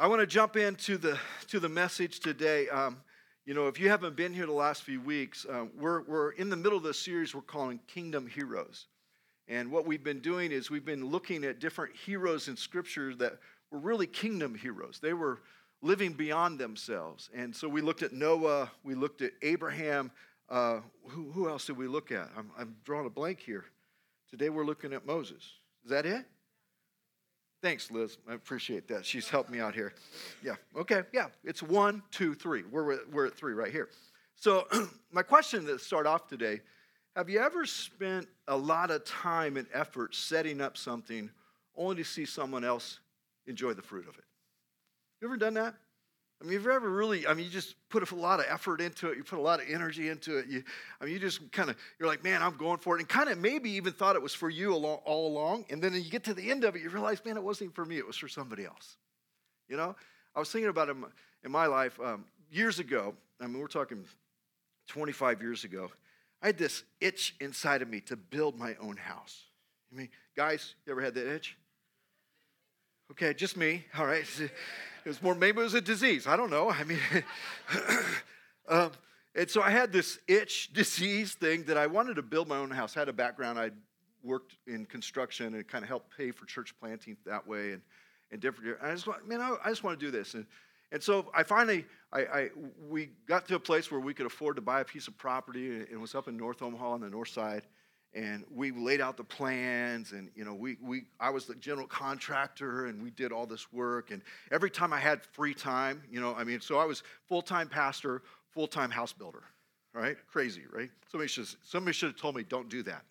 I want to jump into the to the message today. Um, you know, if you haven't been here the last few weeks, uh, we're we're in the middle of the series we're calling Kingdom Heroes, and what we've been doing is we've been looking at different heroes in Scripture that were really kingdom heroes. They were living beyond themselves, and so we looked at Noah, we looked at Abraham. Uh, who, who else did we look at? I'm, I'm drawing a blank here. Today we're looking at Moses. Is that it? Thanks, Liz. I appreciate that. She's helped me out here. Yeah. Okay. Yeah. It's one, two, three. We're, we're at three right here. So, my question to start off today have you ever spent a lot of time and effort setting up something only to see someone else enjoy the fruit of it? You ever done that? I mean, have you ever really, I mean, you just put a lot of effort into it, you put a lot of energy into it. You, I mean, you just kind of, you're like, man, I'm going for it. And kind of maybe even thought it was for you all, all along. And then you get to the end of it, you realize, man, it wasn't for me, it was for somebody else. You know? I was thinking about it in my life um, years ago. I mean, we're talking 25 years ago. I had this itch inside of me to build my own house. I mean, guys, you ever had that itch? Okay, just me. All right. It was more, maybe it was a disease. I don't know. I mean, um, and so I had this itch disease thing that I wanted to build my own house. I had a background. I'd worked in construction and kind of helped pay for church planting that way and, and different. And I just want, man, I, I just want to do this. And, and so I finally, I, I, we got to a place where we could afford to buy a piece of property. And it was up in North Omaha on the north side and we laid out the plans and you know we, we i was the general contractor and we did all this work and every time i had free time you know i mean so i was full-time pastor full-time house builder right? Crazy right? Somebody should somebody should have told me don't do that.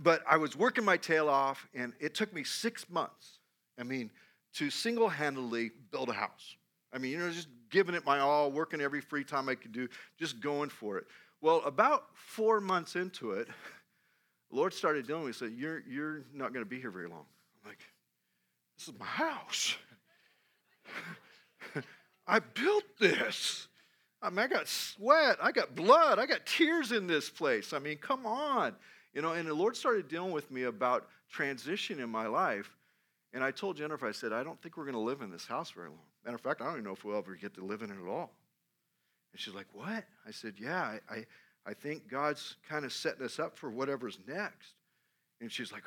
But i was working my tail off and it took me six months i mean to single-handedly build a house. I mean you know just giving it my all working every free time i could do just going for it well, about four months into it, the Lord started dealing with me. He said, You're, you're not going to be here very long. I'm like, This is my house. I built this. I mean, I got sweat, I got blood, I got tears in this place. I mean, come on. You know, and the Lord started dealing with me about transition in my life. And I told Jennifer, I said, I don't think we're going to live in this house very long. Matter of fact, I don't even know if we'll ever get to live in it at all. And she's like, What? I said, Yeah, I, I, I think God's kind of setting us up for whatever's next. And she's like,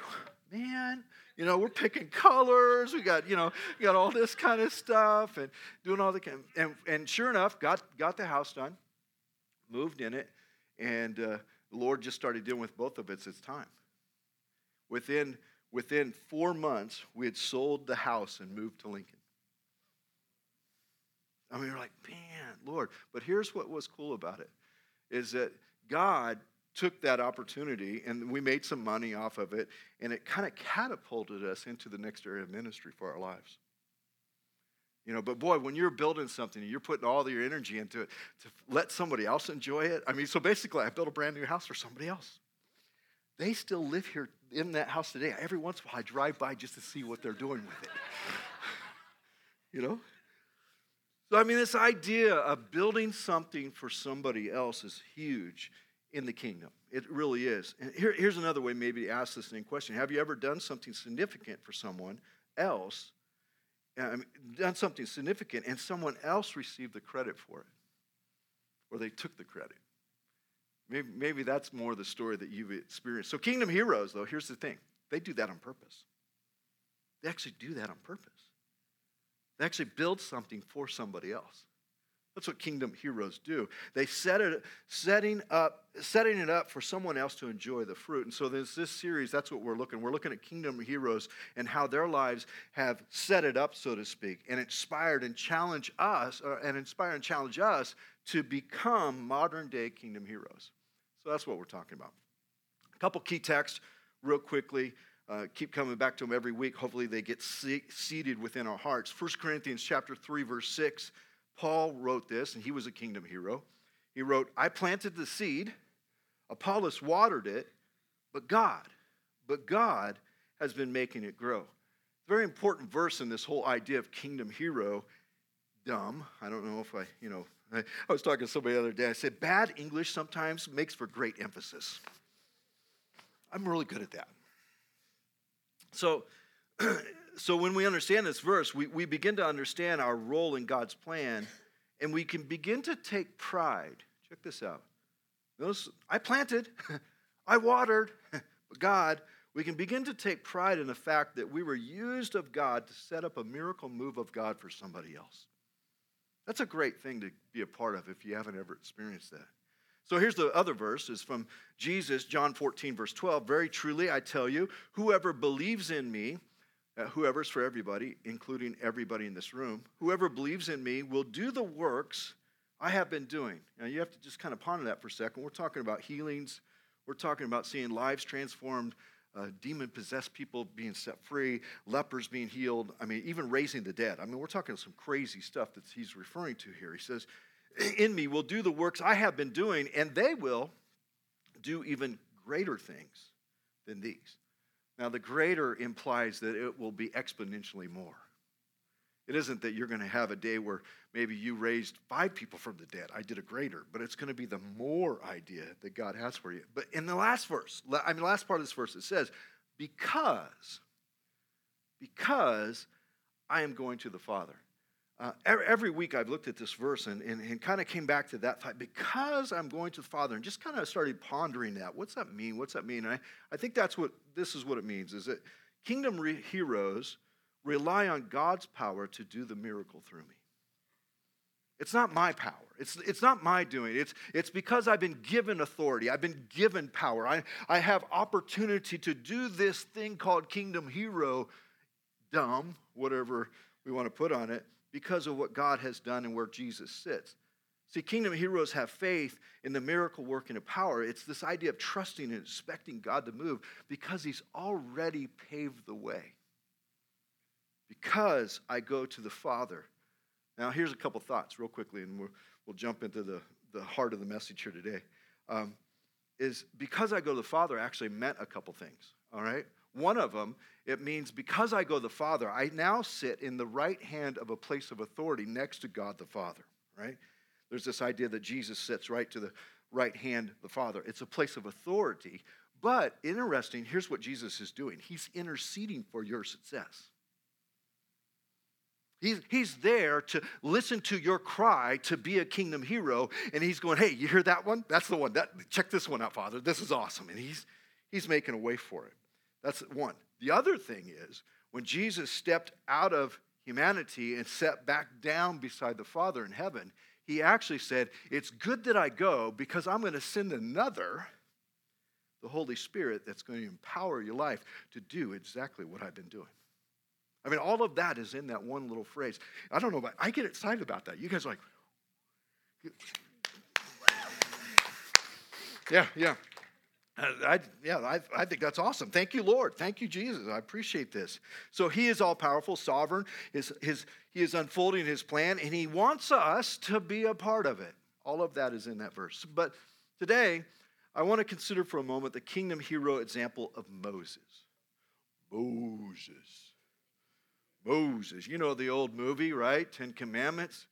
man, you know, we're picking colors. We got, you know, we got all this kind of stuff and doing all the kind. And, and sure enough, got, got the house done, moved in it, and uh, the Lord just started dealing with both of us It's time. Within, within four months, we had sold the house and moved to Lincoln. I mean, we're like, man, Lord. But here's what was cool about it is that God took that opportunity and we made some money off of it, and it kind of catapulted us into the next area of ministry for our lives. You know, but boy, when you're building something and you're putting all your energy into it to let somebody else enjoy it. I mean, so basically, I built a brand new house for somebody else. They still live here in that house today. Every once in a while, I drive by just to see what they're doing with it. you know? So, I mean, this idea of building something for somebody else is huge in the kingdom. It really is. And here, here's another way maybe to ask this same question Have you ever done something significant for someone else, um, done something significant, and someone else received the credit for it? Or they took the credit? Maybe, maybe that's more the story that you've experienced. So, kingdom heroes, though, here's the thing they do that on purpose. They actually do that on purpose. They actually build something for somebody else. That's what kingdom heroes do. They set it, setting up, setting it up for someone else to enjoy the fruit. And so there's this series. That's what we're looking. We're looking at kingdom heroes and how their lives have set it up, so to speak, and inspired and challenge us, uh, and inspire and challenge us to become modern day kingdom heroes. So that's what we're talking about. A couple key texts, real quickly uh, keep coming back to them every week. Hopefully, they get se- seated within our hearts. 1 Corinthians chapter 3, verse 6, Paul wrote this, and he was a kingdom hero. He wrote, I planted the seed, Apollos watered it, but God, but God has been making it grow. Very important verse in this whole idea of kingdom hero. Dumb. I don't know if I, you know, I, I was talking to somebody the other day. I said, bad English sometimes makes for great emphasis. I'm really good at that. So, so when we understand this verse, we, we begin to understand our role in God's plan, and we can begin to take pride. Check this out. Notice, I planted, I watered, but God, we can begin to take pride in the fact that we were used of God to set up a miracle move of God for somebody else. That's a great thing to be a part of if you haven't ever experienced that. So here's the other verse is from Jesus, John 14, verse 12. Very truly, I tell you, whoever believes in me, uh, whoever's for everybody, including everybody in this room, whoever believes in me will do the works I have been doing. Now you have to just kind of ponder that for a second. We're talking about healings, we're talking about seeing lives transformed, uh, demon possessed people being set free, lepers being healed. I mean, even raising the dead. I mean, we're talking some crazy stuff that he's referring to here. He says, In me will do the works I have been doing, and they will do even greater things than these. Now, the greater implies that it will be exponentially more. It isn't that you're going to have a day where maybe you raised five people from the dead. I did a greater, but it's going to be the more idea that God has for you. But in the last verse, I mean, last part of this verse, it says, because, because I am going to the Father. Uh, every week I've looked at this verse and, and, and kind of came back to that thought because I'm going to the Father and just kind of started pondering that. What's that mean? What's that mean? And I, I think that's what this is what it means is that kingdom re- heroes rely on God's power to do the miracle through me. It's not my power. It's, it's not my doing. It's, it's because I've been given authority. I've been given power. I, I have opportunity to do this thing called kingdom hero, dumb, whatever we want to put on it, because of what God has done and where Jesus sits. See, kingdom heroes have faith in the miracle working of power. It's this idea of trusting and expecting God to move because He's already paved the way because I go to the Father. Now, here's a couple thoughts, real quickly, and we'll, we'll jump into the, the heart of the message here today. Um, is because I go to the Father actually meant a couple things, all right? One of them, it means because I go the Father, I now sit in the right hand of a place of authority next to God the Father, right? There's this idea that Jesus sits right to the right hand the Father. It's a place of authority. But interesting, here's what Jesus is doing He's interceding for your success. He's, he's there to listen to your cry to be a kingdom hero. And he's going, hey, you hear that one? That's the one. That, check this one out, Father. This is awesome. And he's, he's making a way for it. That's one. The other thing is, when Jesus stepped out of humanity and sat back down beside the Father in heaven, he actually said, It's good that I go because I'm going to send another, the Holy Spirit, that's going to empower your life to do exactly what I've been doing. I mean, all of that is in that one little phrase. I don't know, but I get excited about that. You guys are like, yeah, yeah. I, yeah, I, I think that's awesome. Thank you, Lord. Thank you, Jesus. I appreciate this. So he is all powerful, sovereign. His, his, he is unfolding his plan, and he wants us to be a part of it. All of that is in that verse. But today, I want to consider for a moment the kingdom hero example of Moses. Moses. Moses. You know the old movie, right? Ten Commandments.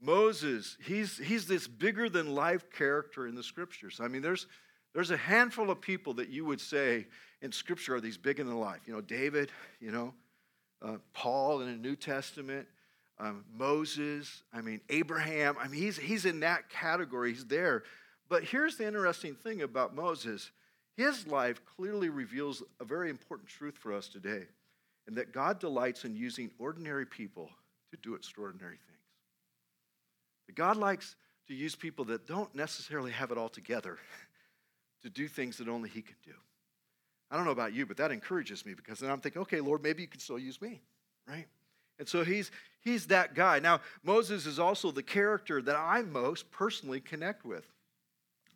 Moses, he's, he's this bigger than life character in the scriptures. I mean, there's, there's a handful of people that you would say in scripture are these big in the life. You know, David, you know, uh, Paul in the New Testament, um, Moses, I mean, Abraham. I mean, he's, he's in that category, he's there. But here's the interesting thing about Moses his life clearly reveals a very important truth for us today and that God delights in using ordinary people to do extraordinary things. God likes to use people that don't necessarily have it all together to do things that only He can do. I don't know about you, but that encourages me because then I'm thinking, okay, Lord, maybe you can still use me, right? And so he's he's that guy. Now, Moses is also the character that I most personally connect with.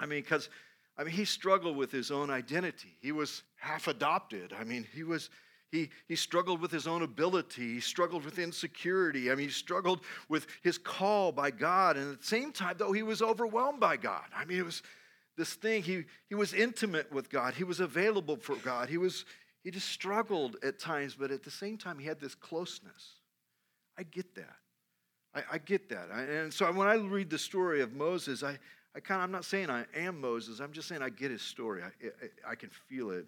I mean, because I mean, he struggled with his own identity. He was half adopted. I mean, he was he, he struggled with his own ability. He struggled with insecurity. I mean, he struggled with his call by God. And at the same time, though, he was overwhelmed by God. I mean, it was this thing. He, he was intimate with God. He was available for God. He, was, he just struggled at times, but at the same time, he had this closeness. I get that. I, I get that. I, and so when I read the story of Moses, I, I kind of, I'm not saying I am Moses. I'm just saying I get his story. I, I, I can feel it.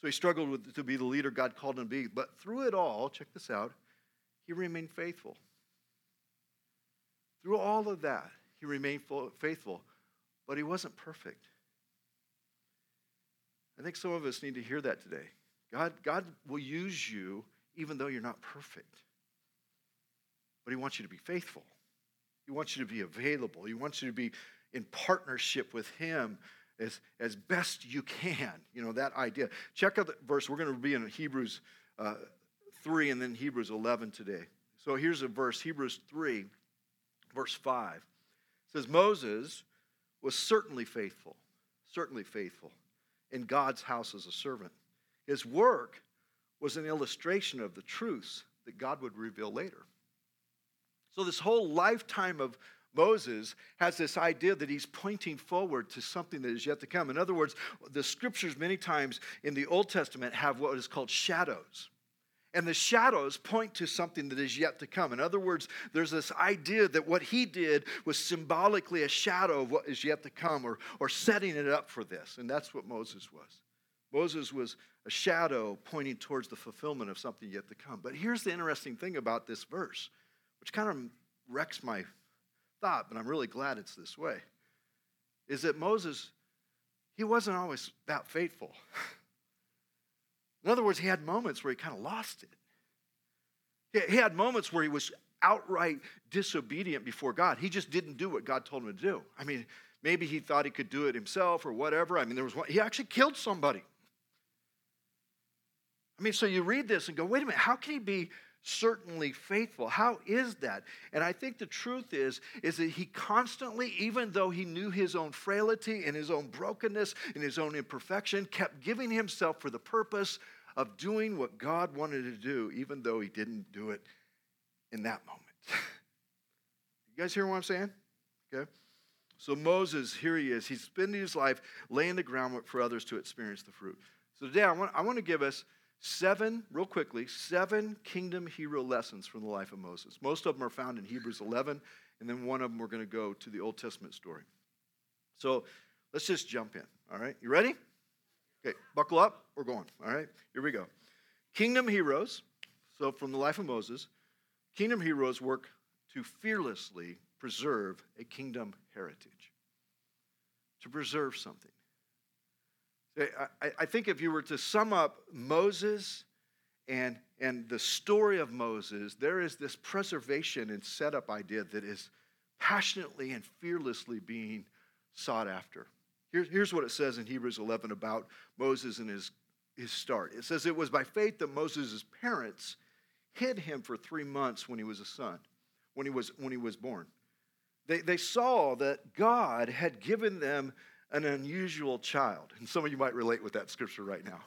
So he struggled with, to be the leader God called him to be. But through it all, check this out, he remained faithful. Through all of that, he remained faithful, but he wasn't perfect. I think some of us need to hear that today. God, God will use you even though you're not perfect. But he wants you to be faithful. He wants you to be available. He wants you to be in partnership with him as, as best you can. You know, that idea. Check out the verse. We're going to be in Hebrews uh, 3 and then Hebrews 11 today. So here's a verse Hebrews 3, verse 5. It says, Moses was certainly faithful, certainly faithful in God's house as a servant. His work was an illustration of the truths that God would reveal later. So, this whole lifetime of Moses has this idea that he's pointing forward to something that is yet to come. In other words, the scriptures, many times in the Old Testament, have what is called shadows. And the shadows point to something that is yet to come. In other words, there's this idea that what he did was symbolically a shadow of what is yet to come or, or setting it up for this. And that's what Moses was. Moses was a shadow pointing towards the fulfillment of something yet to come. But here's the interesting thing about this verse, which kind of wrecks my thought, but I'm really glad it's this way, is that Moses, he wasn't always that faithful. In other words, he had moments where he kind of lost it. He had moments where he was outright disobedient before God. He just didn't do what God told him to do. I mean, maybe he thought he could do it himself or whatever. I mean, there was one, he actually killed somebody. I mean, so you read this and go, wait a minute, how can he be certainly faithful? How is that? And I think the truth is, is that he constantly, even though he knew his own frailty and his own brokenness and his own imperfection, kept giving himself for the purpose of doing what God wanted to do, even though he didn't do it in that moment. you guys hear what I'm saying? Okay. So Moses, here he is. He's spending his life laying the groundwork for others to experience the fruit. So today I want, I want to give us seven, real quickly, seven kingdom hero lessons from the life of Moses. Most of them are found in Hebrews 11, and then one of them we're going to go to the Old Testament story. So let's just jump in. All right, you ready? Okay, buckle up. We're going. All right, here we go. Kingdom heroes. So from the life of Moses, kingdom heroes work to fearlessly preserve a kingdom heritage. To preserve something. I, think if you were to sum up Moses and, and the story of Moses, there is this preservation and setup idea that is passionately and fearlessly being sought after. Here, here's what it says in Hebrews 11 about Moses and his, his start. It says, It was by faith that Moses' parents hid him for three months when he was a son, when he was, when he was born. They, they saw that God had given them an unusual child. And some of you might relate with that scripture right now.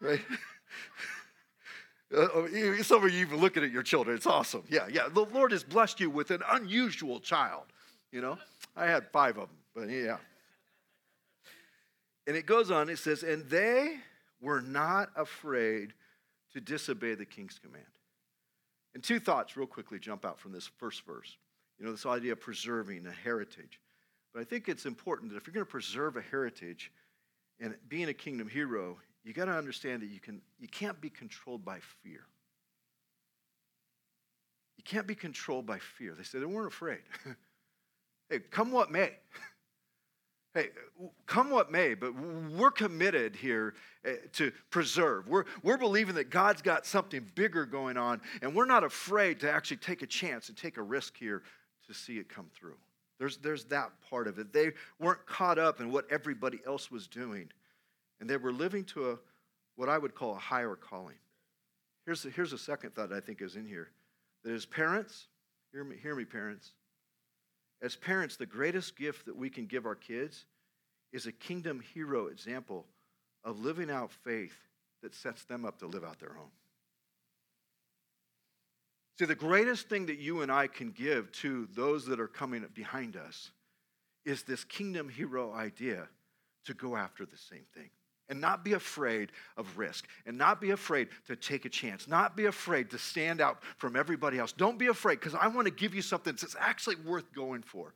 Right? Uh, some of you even looking at your children. It's awesome. Yeah, yeah. The Lord has blessed you with an unusual child. You know, I had five of them, but yeah. And it goes on, it says, and they were not afraid to disobey the king's command. And two thoughts, real quickly, jump out from this first verse. You know, this idea of preserving a heritage. But I think it's important that if you're going to preserve a heritage and being a kingdom hero, you got to understand that you, can, you can't be controlled by fear. You can't be controlled by fear. They said they weren't afraid. hey, come what may. hey, come what may, but we're committed here eh, to preserve. We're, we're believing that God's got something bigger going on, and we're not afraid to actually take a chance and take a risk here to see it come through. There's, there's that part of it. They weren't caught up in what everybody else was doing, and they were living to a, what I would call a higher calling. Here's, the, here's a second thought I think is in here. That as parents, hear me, hear me, parents. As parents, the greatest gift that we can give our kids is a kingdom hero example of living out faith that sets them up to live out their own. See, the greatest thing that you and I can give to those that are coming behind us is this kingdom hero idea to go after the same thing and not be afraid of risk and not be afraid to take a chance, not be afraid to stand out from everybody else. Don't be afraid because I want to give you something that's actually worth going for.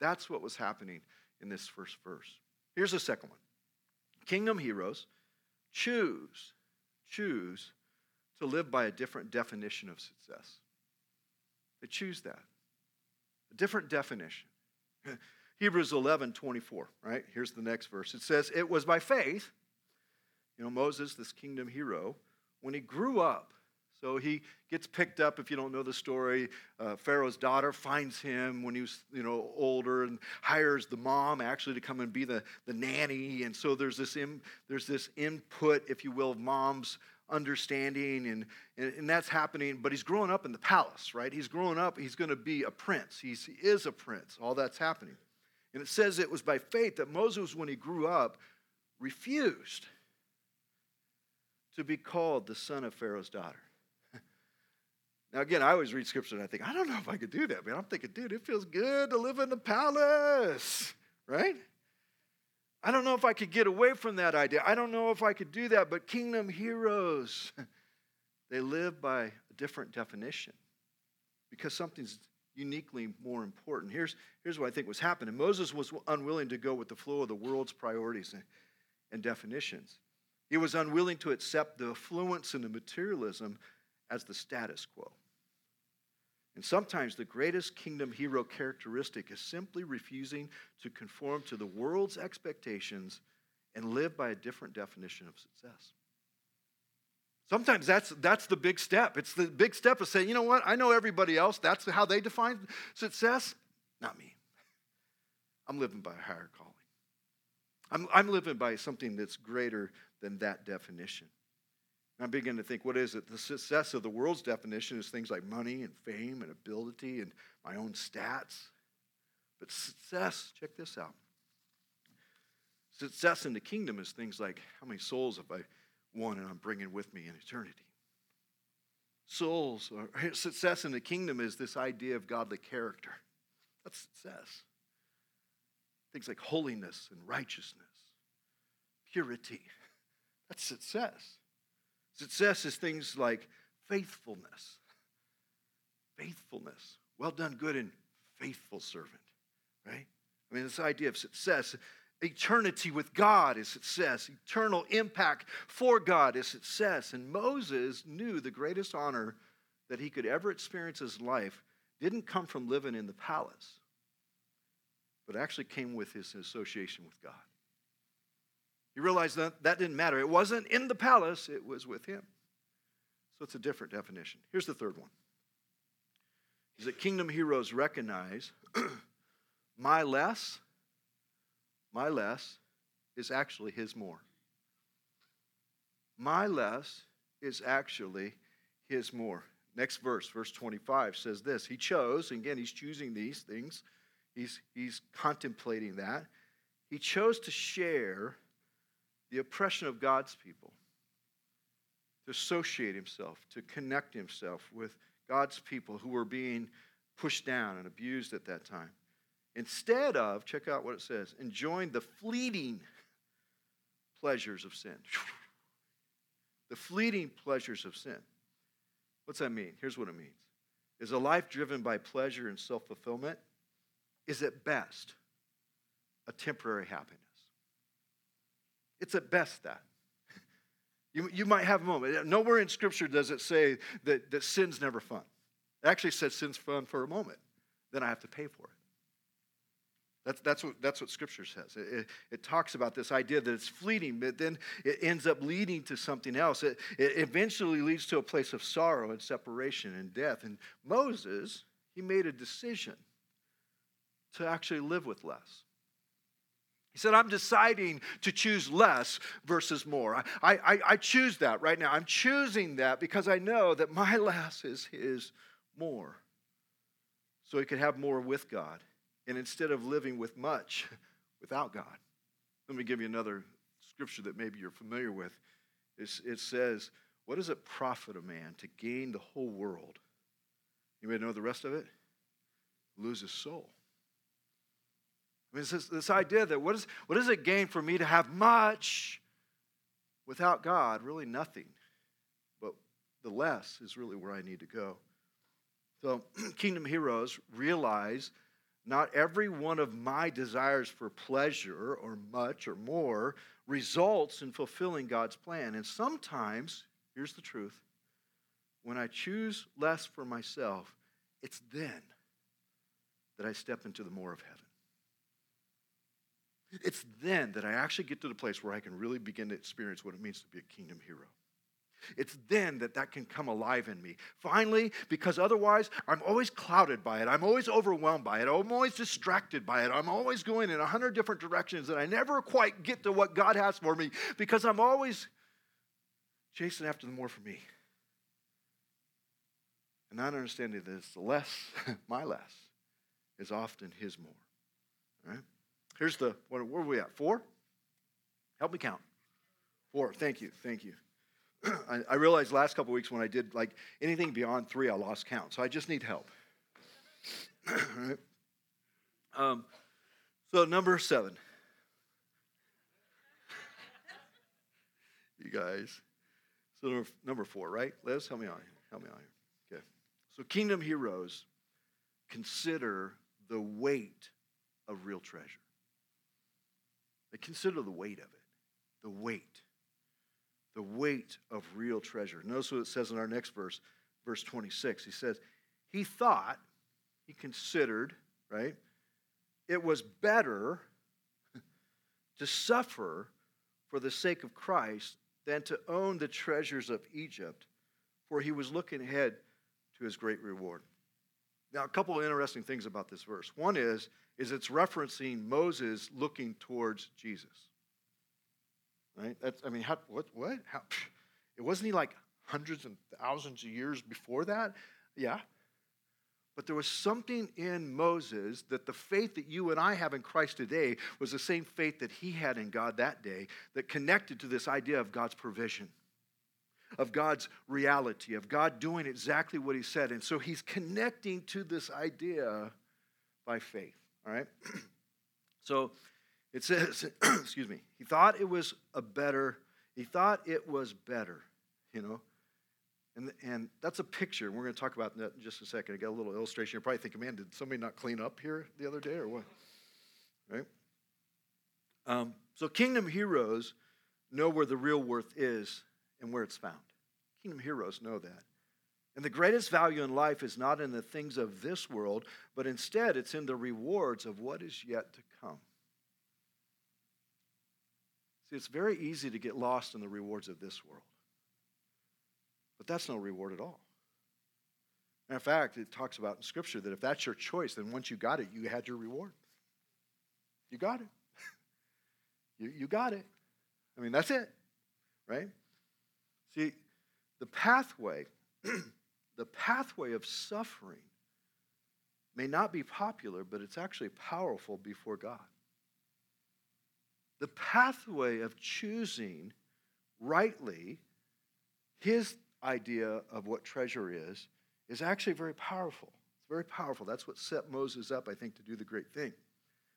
That's what was happening in this first verse. Here's the second one Kingdom heroes choose, choose to live by a different definition of success. They choose that. A different definition. Hebrews 11, 24, right? Here's the next verse. It says, It was by faith, you know, Moses, this kingdom hero, when he grew up, so he gets picked up, if you don't know the story. Uh, Pharaoh's daughter finds him when he was, you know, older and hires the mom actually to come and be the, the nanny. And so there's this, in, there's this input, if you will, of mom's understanding, and, and, and, that's happening. But he's growing up in the palace, right? He's growing up, he's going to be a prince. He's, he is a prince. All that's happening. And it says it was by faith that Moses, when he grew up, refused to be called the son of Pharaoh's daughter. Now, again, I always read scripture and I think, I don't know if I could do that, but I'm thinking, dude, it feels good to live in the palace, right? I don't know if I could get away from that idea. I don't know if I could do that, but kingdom heroes, they live by a different definition because something's uniquely more important. Here's, here's what I think was happening Moses was unwilling to go with the flow of the world's priorities and, and definitions, he was unwilling to accept the affluence and the materialism as the status quo. And sometimes the greatest kingdom hero characteristic is simply refusing to conform to the world's expectations and live by a different definition of success. Sometimes that's, that's the big step. It's the big step of saying, you know what, I know everybody else, that's how they define success. Not me. I'm living by a higher calling. I'm, I'm living by something that's greater than that definition. I begin to think, what is it? The success of the world's definition is things like money and fame and ability and my own stats. But success, check this out. Success in the kingdom is things like how many souls have I won and I'm bringing with me in eternity? Souls, or success in the kingdom is this idea of godly character. That's success. Things like holiness and righteousness, purity. That's success. Success is things like faithfulness. Faithfulness. Well done, good and faithful servant, right? I mean, this idea of success, eternity with God is success, eternal impact for God is success. And Moses knew the greatest honor that he could ever experience in his life didn't come from living in the palace, but actually came with his association with God. You realize that that didn't matter. It wasn't in the palace, it was with him. So it's a different definition. Here's the third one is that kingdom heroes recognize my less, my less is actually his more. My less is actually his more. Next verse, verse 25, says this He chose, and again, he's choosing these things, he's, he's contemplating that. He chose to share the oppression of God's people, to associate himself, to connect himself with God's people who were being pushed down and abused at that time. Instead of, check out what it says, enjoying the fleeting pleasures of sin. The fleeting pleasures of sin. What's that mean? Here's what it means. Is a life driven by pleasure and self fulfillment is at best a temporary happiness. It's at best that. You, you might have a moment. Nowhere in Scripture does it say that, that sin's never fun. It actually says sin's fun for a moment. Then I have to pay for it. That's, that's, what, that's what Scripture says. It, it, it, talks about this idea that it's fleeting, but then it ends up leading to something else. It, it eventually leads to a place of sorrow and separation and death. And Moses, he made a decision to actually live with less. He said, I'm deciding to choose less versus more. I, I, I choose that right now. I'm choosing that because I know that my less is his more. So he could have more with God. And instead of living with much without God. Let me give you another scripture that maybe you're familiar with. It's, it says, What does it profit a man to gain the whole world? You may know the rest of it? Lose his soul. I mean, this, this idea that what, is, what does it gain for me to have much without God? Really nothing. But the less is really where I need to go. So, kingdom heroes realize not every one of my desires for pleasure or much or more results in fulfilling God's plan. And sometimes, here's the truth when I choose less for myself, it's then that I step into the more of heaven. It's then that I actually get to the place where I can really begin to experience what it means to be a kingdom hero. It's then that that can come alive in me. Finally, because otherwise I'm always clouded by it. I'm always overwhelmed by it. I'm always distracted by it. I'm always going in a hundred different directions and I never quite get to what God has for me because I'm always chasing after the more for me. And not understanding this, the less, my less, is often his more. Right? Here's the, where are we at? Four? Help me count. Four. Thank you. Thank you. I, I, realized last couple weeks when I did like anything beyond three, I lost count. So I just need help. right? um, so number seven. you guys. So number, number four, right? Liz, help me on. Here. Help me on here. Okay. So kingdom heroes consider the weight of real treasure. They consider the weight of it, the weight, the weight of real treasure. Notice what it says in our next verse, verse 26. He says, He thought, he considered, right? It was better to suffer for the sake of Christ than to own the treasures of Egypt, for he was looking ahead to his great reward. Now, a couple of interesting things about this verse. One is, is it's referencing Moses looking towards Jesus. Right? That's, I mean, how, what? What? How, it wasn't he like hundreds and thousands of years before that? Yeah. But there was something in Moses that the faith that you and I have in Christ today was the same faith that he had in God that day that connected to this idea of God's provision of God's reality, of God doing exactly what He said. And so He's connecting to this idea by faith. All right? so it says, excuse me, He thought it was a better, He thought it was better, you know? And, and that's a picture. We're going to talk about that in just a second. I got a little illustration. You're probably thinking, man, did somebody not clean up here the other day or what? Right? Um, so, kingdom heroes know where the real worth is and where it's found. Kingdom heroes know that. And the greatest value in life is not in the things of this world, but instead it's in the rewards of what is yet to come. See, it's very easy to get lost in the rewards of this world. But that's no reward at all. in fact, it talks about in Scripture that if that's your choice, then once you got it, you had your reward. You got it. you, you got it. I mean, that's it, right? See, the pathway, the pathway of suffering may not be popular, but it's actually powerful before God. The pathway of choosing rightly his idea of what treasure is is actually very powerful. It's very powerful. That's what set Moses up, I think, to do the great thing.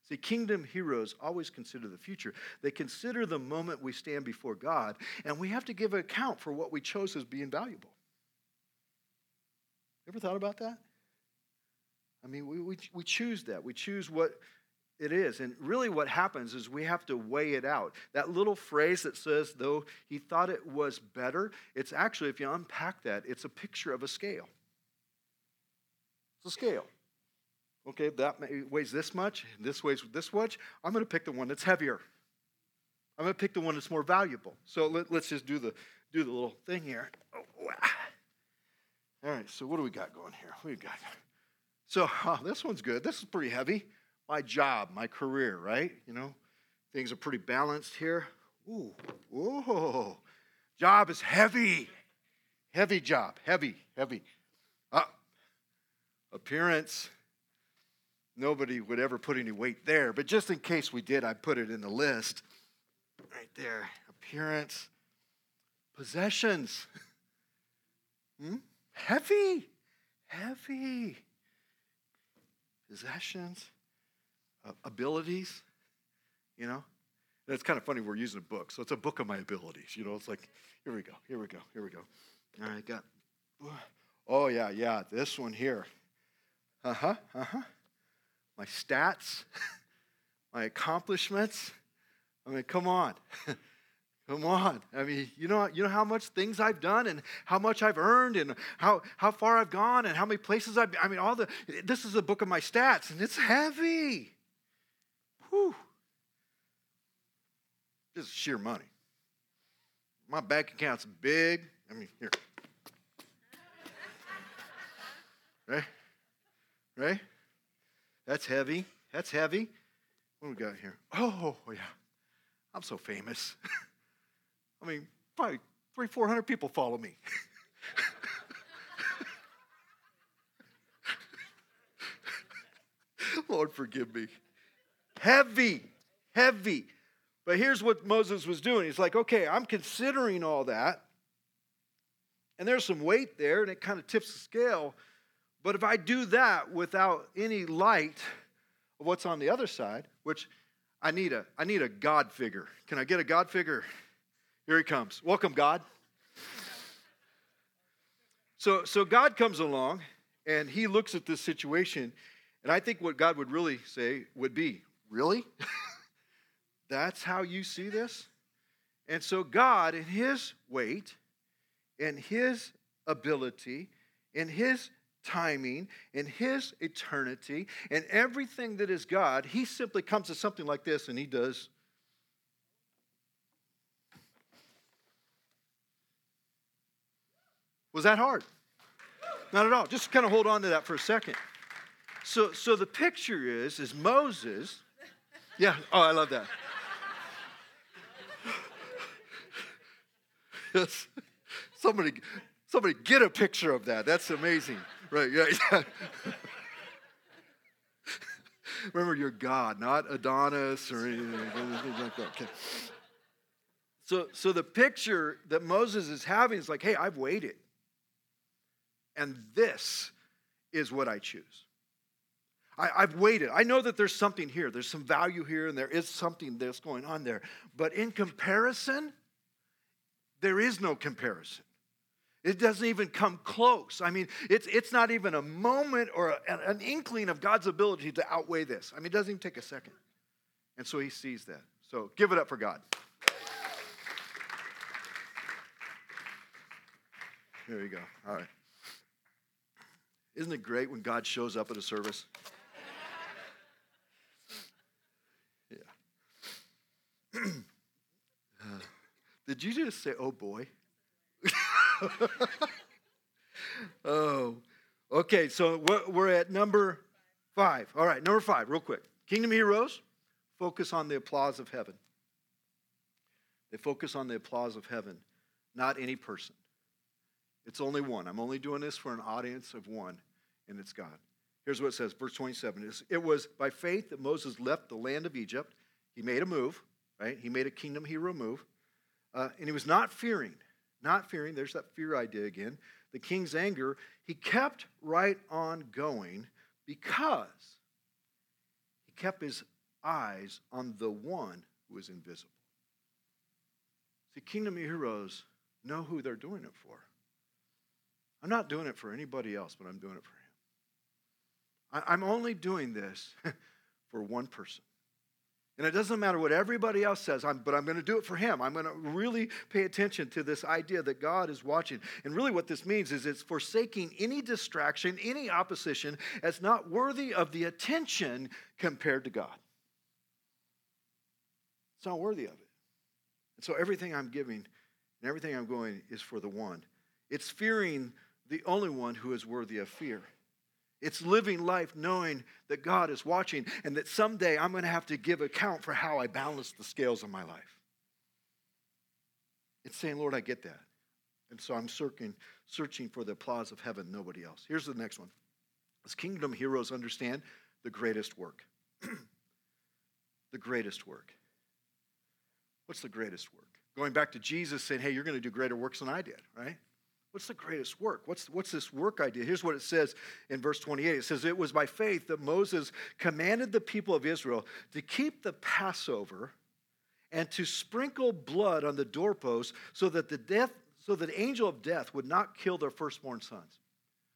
See, kingdom heroes always consider the future. They consider the moment we stand before God, and we have to give account for what we chose as being valuable. Ever thought about that? I mean, we, we, we choose that. We choose what it is. And really, what happens is we have to weigh it out. That little phrase that says, though he thought it was better, it's actually, if you unpack that, it's a picture of a scale. It's a scale okay, that weighs this much, this weighs this much. I'm going to pick the one that's heavier. I'm going to pick the one that's more valuable. So let, us just do the, do the little thing here. Oh, wow. All right, so what do we got going here? What do we got? So oh, this one's good. This is pretty heavy. My job, my career, right? You know, things are pretty balanced here. Ooh, whoa. Job is heavy. Heavy job, heavy, heavy. Uh, appearance, nobody would ever put any weight there. But just in case we did, I put it in the list. Right there. Appearance, possessions. Hmm? Heavy, heavy. Possessions, uh, abilities, you know. And it's kind of funny we're using a book. So it's a book of my abilities. You know, it's like, here we go, here we go, here we go. All right, got, oh, yeah, yeah, this one here. Uh huh, uh huh my stats, my accomplishments. I mean, come on. Come on. I mean, you know, you know how much things I've done and how much I've earned and how, how far I've gone and how many places I've been. I mean, all the, this is a book of my stats and it's heavy. Whew. This is sheer money. My bank account's big. I mean, here. right? Right? That's heavy. That's heavy. What do we got here? Oh, yeah. I'm so famous. I mean, probably three, four hundred people follow me. Lord, forgive me. Heavy, heavy. But here's what Moses was doing. He's like, okay, I'm considering all that. And there's some weight there, and it kind of tips the scale. But if I do that without any light of what's on the other side, which I need a, I need a God figure. Can I get a God figure? Here he comes. Welcome, God. So, so God comes along and he looks at this situation, and I think what God would really say would be, Really? That's how you see this? And so, God, in his weight, in his ability, in his timing, in his eternity, and everything that is God, he simply comes to something like this and he does Was that hard? Not at all. Just kind of hold on to that for a second. So, so the picture is, is Moses. Yeah. Oh, I love that. yes. Somebody, somebody get a picture of that. That's amazing. Right. Yeah. yeah. Remember, you're God, not Adonis or anything like that. Okay. So, so the picture that Moses is having is like, hey, I've waited. And this is what I choose. I, have waited. I know that there's something here. There's some value here, and there is something that's going on there. But in comparison, there is no comparison. It doesn't even come close. I mean, it's, it's not even a moment or a, an inkling of God's ability to outweigh this. I mean, it doesn't even take a second. And so he sees that. So give it up for God. There you go. All right. Isn't it great when God shows up at a service? yeah. uh, did you just say, oh boy? oh, okay. So we're at number five. All right, number five, real quick. Kingdom heroes focus on the applause of heaven. They focus on the applause of heaven, not any person. It's only one. I'm only doing this for an audience of one, and it's God. Here's what it says, verse 27. It was by faith that Moses left the land of Egypt. He made a move, right? He made a kingdom hero move. Uh, and he was not fearing, not fearing, there's that fear idea again, the king's anger. He kept right on going because he kept his eyes on the one who is invisible. See, kingdom heroes know who they're doing it for. I'm not doing it for anybody else, but I'm doing it for him. I'm only doing this for one person. And it doesn't matter what everybody else says, I'm, but I'm going to do it for him. I'm going to really pay attention to this idea that God is watching. And really, what this means is it's forsaking any distraction, any opposition as not worthy of the attention compared to God. It's not worthy of it. And so, everything I'm giving and everything I'm going is for the one. It's fearing the only one who is worthy of fear. It's living life knowing that God is watching and that someday I'm going to have to give account for how I balance the scales of my life. It's saying, Lord, I get that. And so I'm searching, searching for the applause of heaven, nobody else. Here's the next one. As kingdom heroes understand the greatest work. the greatest work. What's the greatest work? Going back to Jesus saying, hey, you're going to do greater works than I did, right? What's the greatest work? What's, what's this work idea? Here's what it says in verse 28. It says, It was by faith that Moses commanded the people of Israel to keep the Passover and to sprinkle blood on the doorposts so that the death so that the angel of death would not kill their firstborn sons.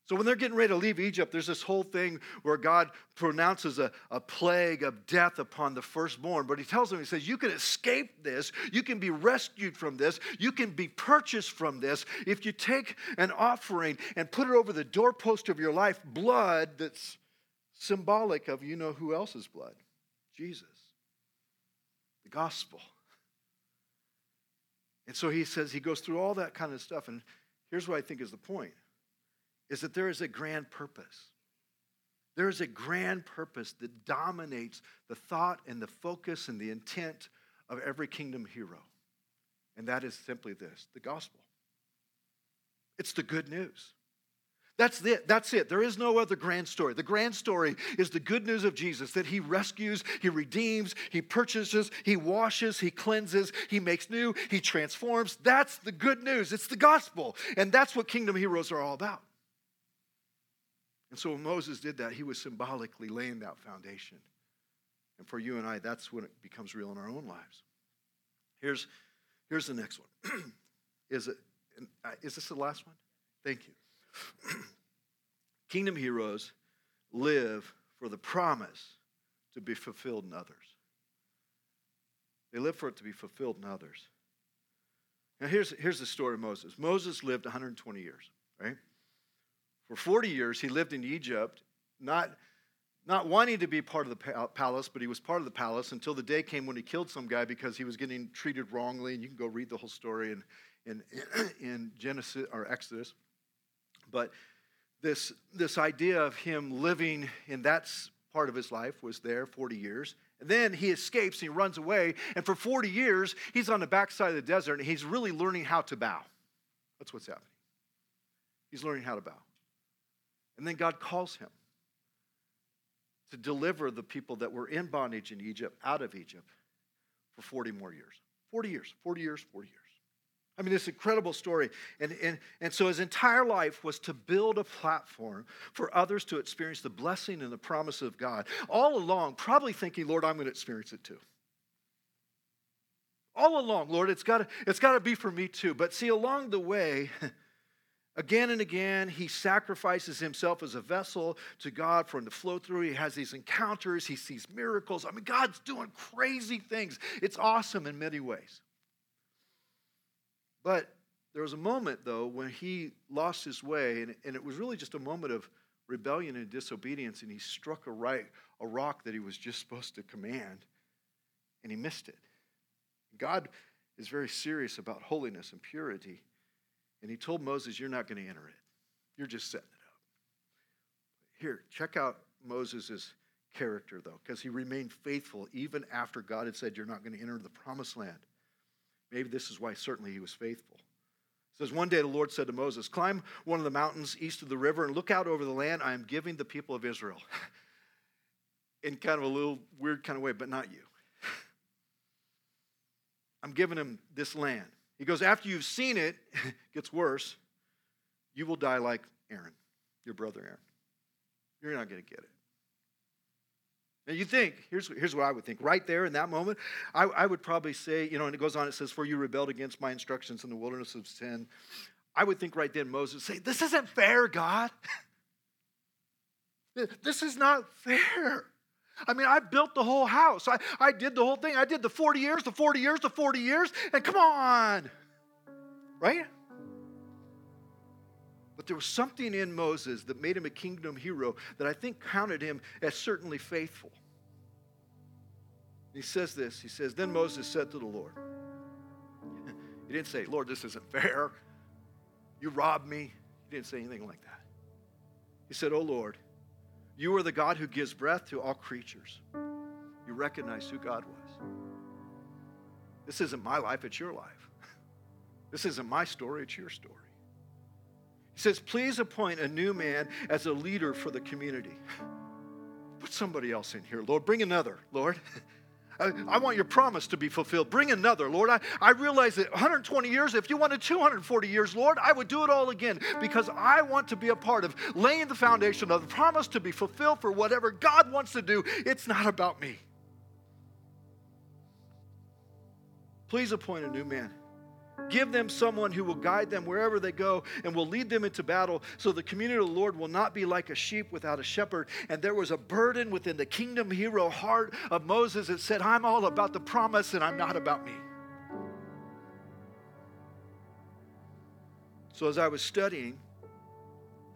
So when they're getting ready to leave Egypt, there's this whole thing where God pronounces a, a plague of death upon the firstborn. But he tells them, he says, You can escape this. You can be rescued from this. You can be purchased from this if you take an offering and put it over the doorpost of your life, blood that's symbolic of you know who else's blood? Jesus. The gospel. And so he says, he goes through all that kind of stuff. And here's what I think is the point is that there is a grand purpose. There is a grand purpose that dominates the thought and the focus and the intent of every kingdom hero. And that is simply this the gospel. It's the good news. That's it. That's it. There is no other grand story. The grand story is the good news of Jesus that he rescues, he redeems, he purchases, he washes, he cleanses, he makes new, he transforms. That's the good news. It's the gospel. And that's what kingdom heroes are all about. And so when Moses did that, he was symbolically laying that foundation. And for you and I, that's when it becomes real in our own lives. Here's, here's the next one. is, it, uh, this the last one? Thank you. Kingdom heroes live for the promise to be fulfilled in others. They live for it to be fulfilled in others. Now, here's, here's the story of Moses. Moses lived 120 years, right? For 40 years, he lived in Egypt, not, not wanting to be part of the palace, but he was part of the palace until the day came when he killed some guy because he was getting treated wrongly. And you can go read the whole story in, in, in Genesis or Exodus. But this, this idea of him living in that part of his life was there 40 years. And then he escapes and he runs away. And for 40 years, he's on the backside of the desert and he's really learning how to bow. That's what's happening. He's learning how to bow. And then God calls him to deliver the people that were in bondage in Egypt out of Egypt for 40 more years. 40 years, 40 years, 40 years. I mean, this incredible story. And, and, and so his entire life was to build a platform for others to experience the blessing and the promise of God. All along, probably thinking, Lord, I'm going to experience it too. All along, Lord, it's got it's to be for me too. But see, along the way, Again and again, he sacrifices himself as a vessel to God for him to flow through. He has these encounters, he sees miracles. I mean, God's doing crazy things. It's awesome in many ways. But there was a moment, though, when he lost his way, and, and it was really just a moment of rebellion and disobedience, and he struck a, right, a rock that he was just supposed to command, and he missed it. God is very serious about holiness and purity. And he told Moses, You're not going to enter it. You're just setting it up. Here, check out Moses' character, though, because he remained faithful even after God had said, You're not going to enter the promised land. Maybe this is why certainly he was faithful. It says, One day the Lord said to Moses, Climb one of the mountains east of the river and look out over the land I am giving the people of Israel. In kind of a little weird kind of way, but not you. I'm giving them this land. He goes, after you've seen it, it gets worse, you will die like Aaron, your brother Aaron. You're not going to get it. And you think, here's, here's what I would think. Right there in that moment, I, I would probably say, you know, and it goes on, it says, For you rebelled against my instructions in the wilderness of Zin. I would think right then Moses say, This isn't fair, God. this is not fair. I mean, I built the whole house. I, I did the whole thing. I did the 40 years, the 40 years, the 40 years, and come on. Right? But there was something in Moses that made him a kingdom hero that I think counted him as certainly faithful. He says this He says, Then Moses said to the Lord, He didn't say, Lord, this isn't fair. You robbed me. He didn't say anything like that. He said, Oh Lord, you are the God who gives breath to all creatures. You recognize who God was. This isn't my life, it's your life. This isn't my story, it's your story. He says, Please appoint a new man as a leader for the community. Put somebody else in here, Lord. Bring another, Lord. I, want your promise to be fulfilled. Bring another, Lord. I, I realize that 120 years, if you wanted 240 years, Lord, I would do it all again because I want to be a part of laying the foundation of the promise to be fulfilled for whatever God wants to do. It's not about me. Please appoint a new man Give them someone who will guide them wherever they go and will lead them into battle, so the community of the Lord will not be like a sheep without a shepherd. And there was a burden within the kingdom hero heart of Moses that said, I'm all about the promise and I'm not about me. So as I was studying,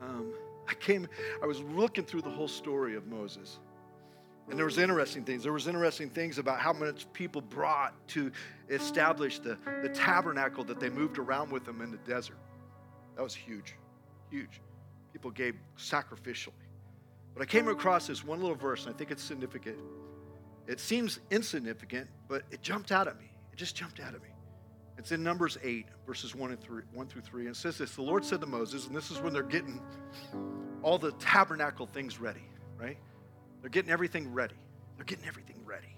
um, I came, I was looking through the whole story of Moses. And there was interesting things. There was interesting things about how much people brought to establish the, the tabernacle that they moved around with them in the desert. That was huge, huge. People gave sacrificially. But I came across this one little verse, and I think it's significant. It seems insignificant, but it jumped out at me. It just jumped out at me. It's in Numbers 8, verses 1, and 3, 1 through 3. And it says this The Lord said to Moses, and this is when they're getting all the tabernacle things ready, right? They're getting everything ready. They're getting everything ready.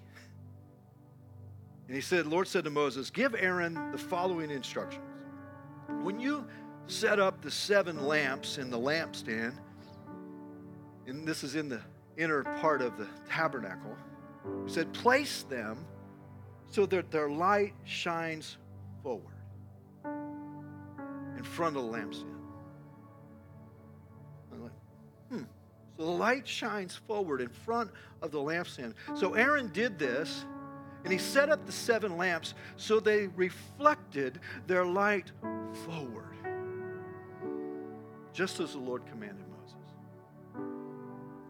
And he said, Lord said to Moses, Give Aaron the following instructions. When you set up the seven lamps in the lampstand, and this is in the inner part of the tabernacle, he said, Place them so that their light shines forward in front of the lampstand. I'm like, hmm. So the light shines forward in front of the lampstand. So Aaron did this, and he set up the seven lamps so they reflected their light forward, just as the Lord commanded Moses.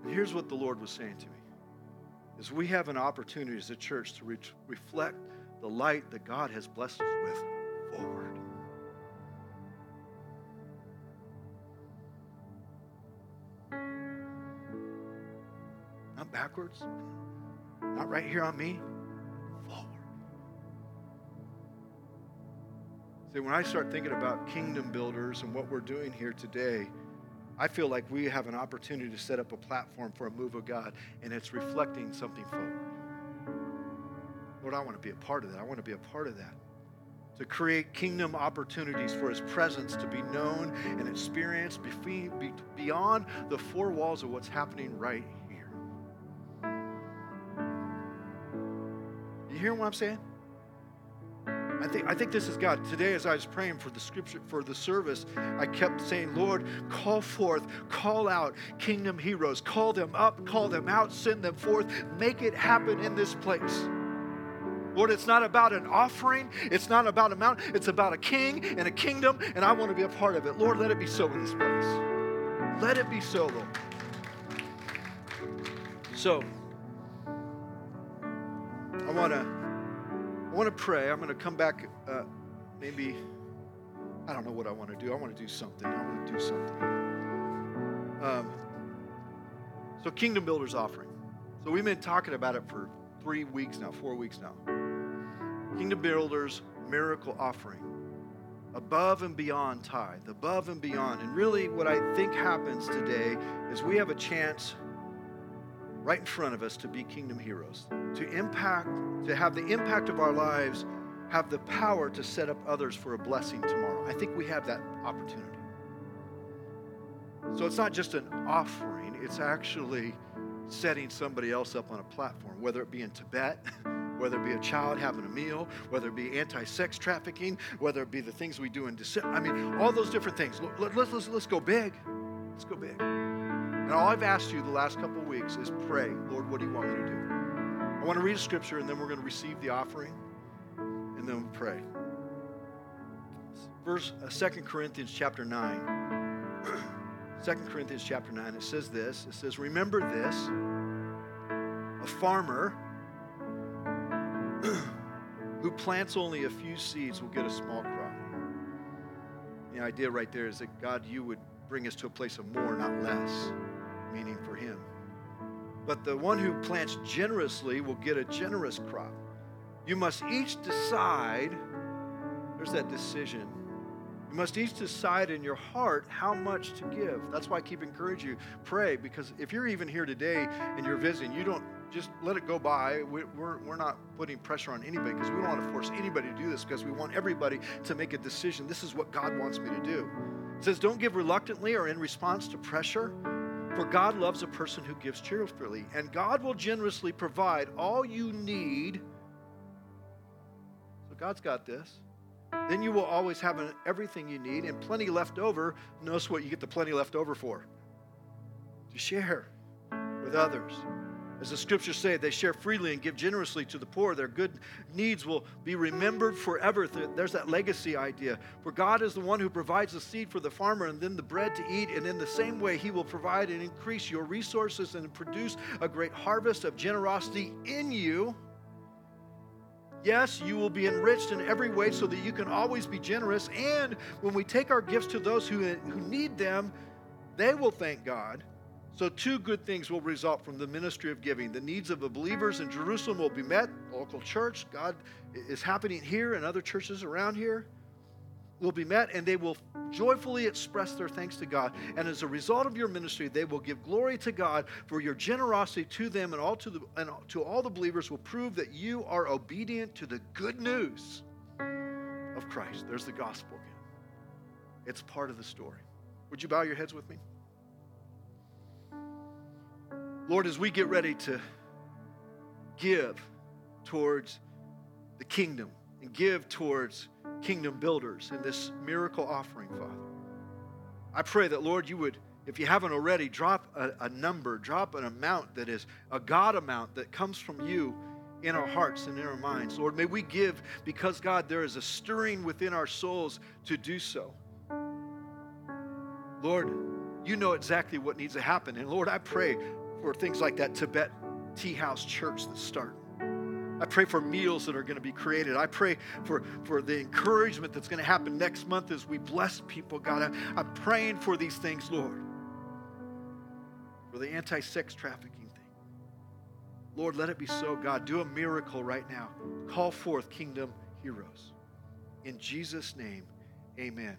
And here's what the Lord was saying to me is we have an opportunity as a church to re- reflect the light that God has blessed us with forward. Not backwards, not right here on me, forward. See, when I start thinking about kingdom builders and what we're doing here today, I feel like we have an opportunity to set up a platform for a move of God, and it's reflecting something forward. Lord, I want to be a part of that. I want to be a part of that. To create kingdom opportunities for His presence to be known and experienced beyond the four walls of what's happening right here. You hear what I'm saying? I think, I think this is God. Today, as I was praying for the scripture, for the service, I kept saying, Lord, call forth, call out kingdom heroes, call them up, call them out, send them forth, make it happen in this place. Lord, it's not about an offering, it's not about a mountain, it's about a king and a kingdom, and I want to be a part of it. Lord, let it be so in this place. Let it be so, Lord. So, want to I want to pray. I'm going to come back uh, maybe, I don't know what I want to do. I want to do something. I want to do something. Um, so, Kingdom Builders offering. So, we've been talking about it for three weeks now, four weeks now. Kingdom Builders miracle offering. Above and beyond tithe, above and beyond. And really, what I think happens today is we have a chance right in front of us to be kingdom heroes, to impact, to have the impact of our lives have the power to set up others for a blessing tomorrow. I think we have that opportunity. So it's not just an offering, it's actually setting somebody else up on a platform, whether it be in Tibet, whether it be a child having a meal, whether it be anti sex trafficking, whether it be the things we do in December. I mean, all those different things. Let, us let's, let's go big. Let's go big. And all I've asked you the last couple of weeks is pray, Lord, what do you want me to do? I want to read a scripture and then we're going to receive the offering and then we'll pray. Verse uh, 2 Corinthians chapter 9. 2 Corinthians chapter 9, it says this. It says, Remember this, a farmer who plants only a few seeds will get a small crop. The idea right there is that God, you would bring us to a place of more, not less meaning for him. But the one who plants generously will get a generous crop. You must each decide, there's that decision. You must each decide in your heart how much to give. That's why I keep encouraging you, pray, because if you're even here today and you're visiting, you don't just let it go by. We're, we're not putting pressure on anybody because we don't want to force anybody to do this because we want everybody to make a decision. This is what God wants me to do. It says, don't give reluctantly or in response to pressure for God loves a person who gives cheerfully, and God will generously provide all you need. So God's got this. Then you will always have everything you need and plenty left over. Notice what you get the plenty left over for to share with others. As the scriptures say, they share freely and give generously to the poor. Their good needs will be remembered forever. There's that legacy idea. For God is the one who provides the seed for the farmer and then the bread to eat. And in the same way, He will provide and increase your resources and produce a great harvest of generosity in you. Yes, you will be enriched in every way so that you can always be generous. And when we take our gifts to those who, who need them, they will thank God so, two good things will result from the ministry of giving. The needs of the believers in Jerusalem will be met, local church, God is happening here and other churches around here will be met, and they will joyfully express their thanks to God. And as a result of your ministry, they will give glory to God for your generosity to them and all to the and to all the believers will prove that you are obedient to the good news of Christ. There's the gospel again. It's part of the story. Would you bow your heads with me? Lord, as we get ready to give towards the kingdom and give towards kingdom builders in this miracle offering, Father, I pray that, Lord, you would, if you haven't already, drop a, a number, drop an amount that is a God amount that comes from you in our hearts and in our minds. Lord, may we give because, God, there is a stirring within our souls to do so. Lord, you know exactly what needs to happen. And Lord, I pray for things like that Tibet Tea House Church that start. I pray for meals that are going to be created. I pray for, for the encouragement that's going to happen next month as we bless people, God. I'm, I'm praying for these things, Lord. For the anti sex trafficking thing. Lord, let it be so, God. Do a miracle right now. Call forth kingdom heroes. In Jesus' name, amen.